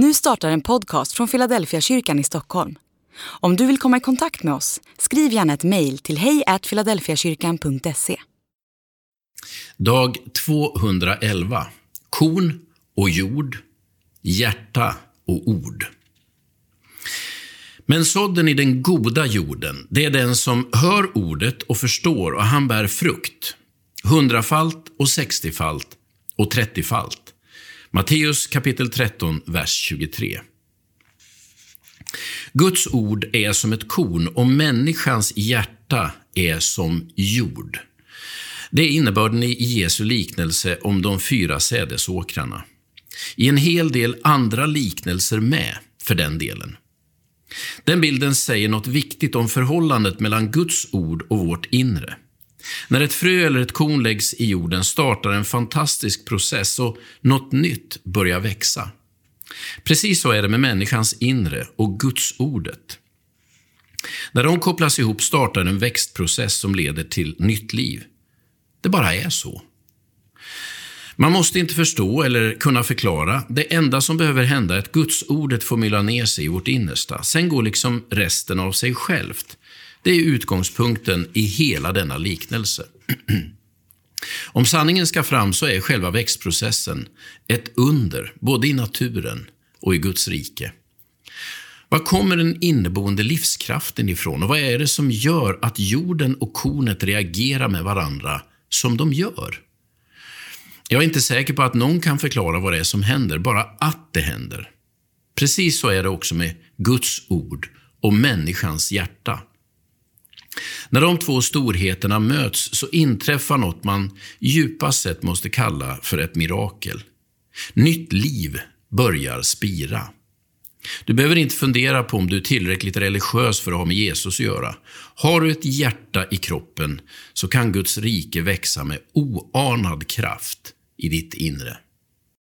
Nu startar en podcast från Philadelphia kyrkan i Stockholm. Om du vill komma i kontakt med oss, skriv gärna ett mejl till hejfiladelfiakyrkan.se. Dag 211. Korn och jord, hjärta och ord. Men sådden i den goda jorden, det är den som hör ordet och förstår och han bär frukt. Hundrafalt och sextiofalt och trettiofalt. Matteus kapitel 13, vers 23. Guds ord är som ett korn och människans hjärta är som jord. Det är innebörden i Jesu liknelse om de fyra sädesåkrarna. I en hel del andra liknelser med, för den delen. Den bilden säger något viktigt om förhållandet mellan Guds ord och vårt inre. När ett frö eller ett korn läggs i jorden startar en fantastisk process och något nytt börjar växa. Precis så är det med människans inre och Guds ordet. När de kopplas ihop startar en växtprocess som leder till nytt liv. Det bara är så. Man måste inte förstå eller kunna förklara. Det enda som behöver hända är att Guds ordet får mylla ner sig i vårt innersta. Sen går liksom resten av sig självt. Det är utgångspunkten i hela denna liknelse. Om sanningen ska fram så är själva växtprocessen ett under, både i naturen och i Guds rike. Var kommer den inneboende livskraften ifrån och vad är det som gör att jorden och kornet reagerar med varandra som de gör? Jag är inte säker på att någon kan förklara vad det är som händer, bara att det händer. Precis så är det också med Guds ord och människans hjärta. När de två storheterna möts så inträffar något man djupast sett måste kalla för ett mirakel. Nytt liv börjar spira. Du behöver inte fundera på om du är tillräckligt religiös för att ha med Jesus att göra. Har du ett hjärta i kroppen så kan Guds rike växa med oanad kraft i ditt inre.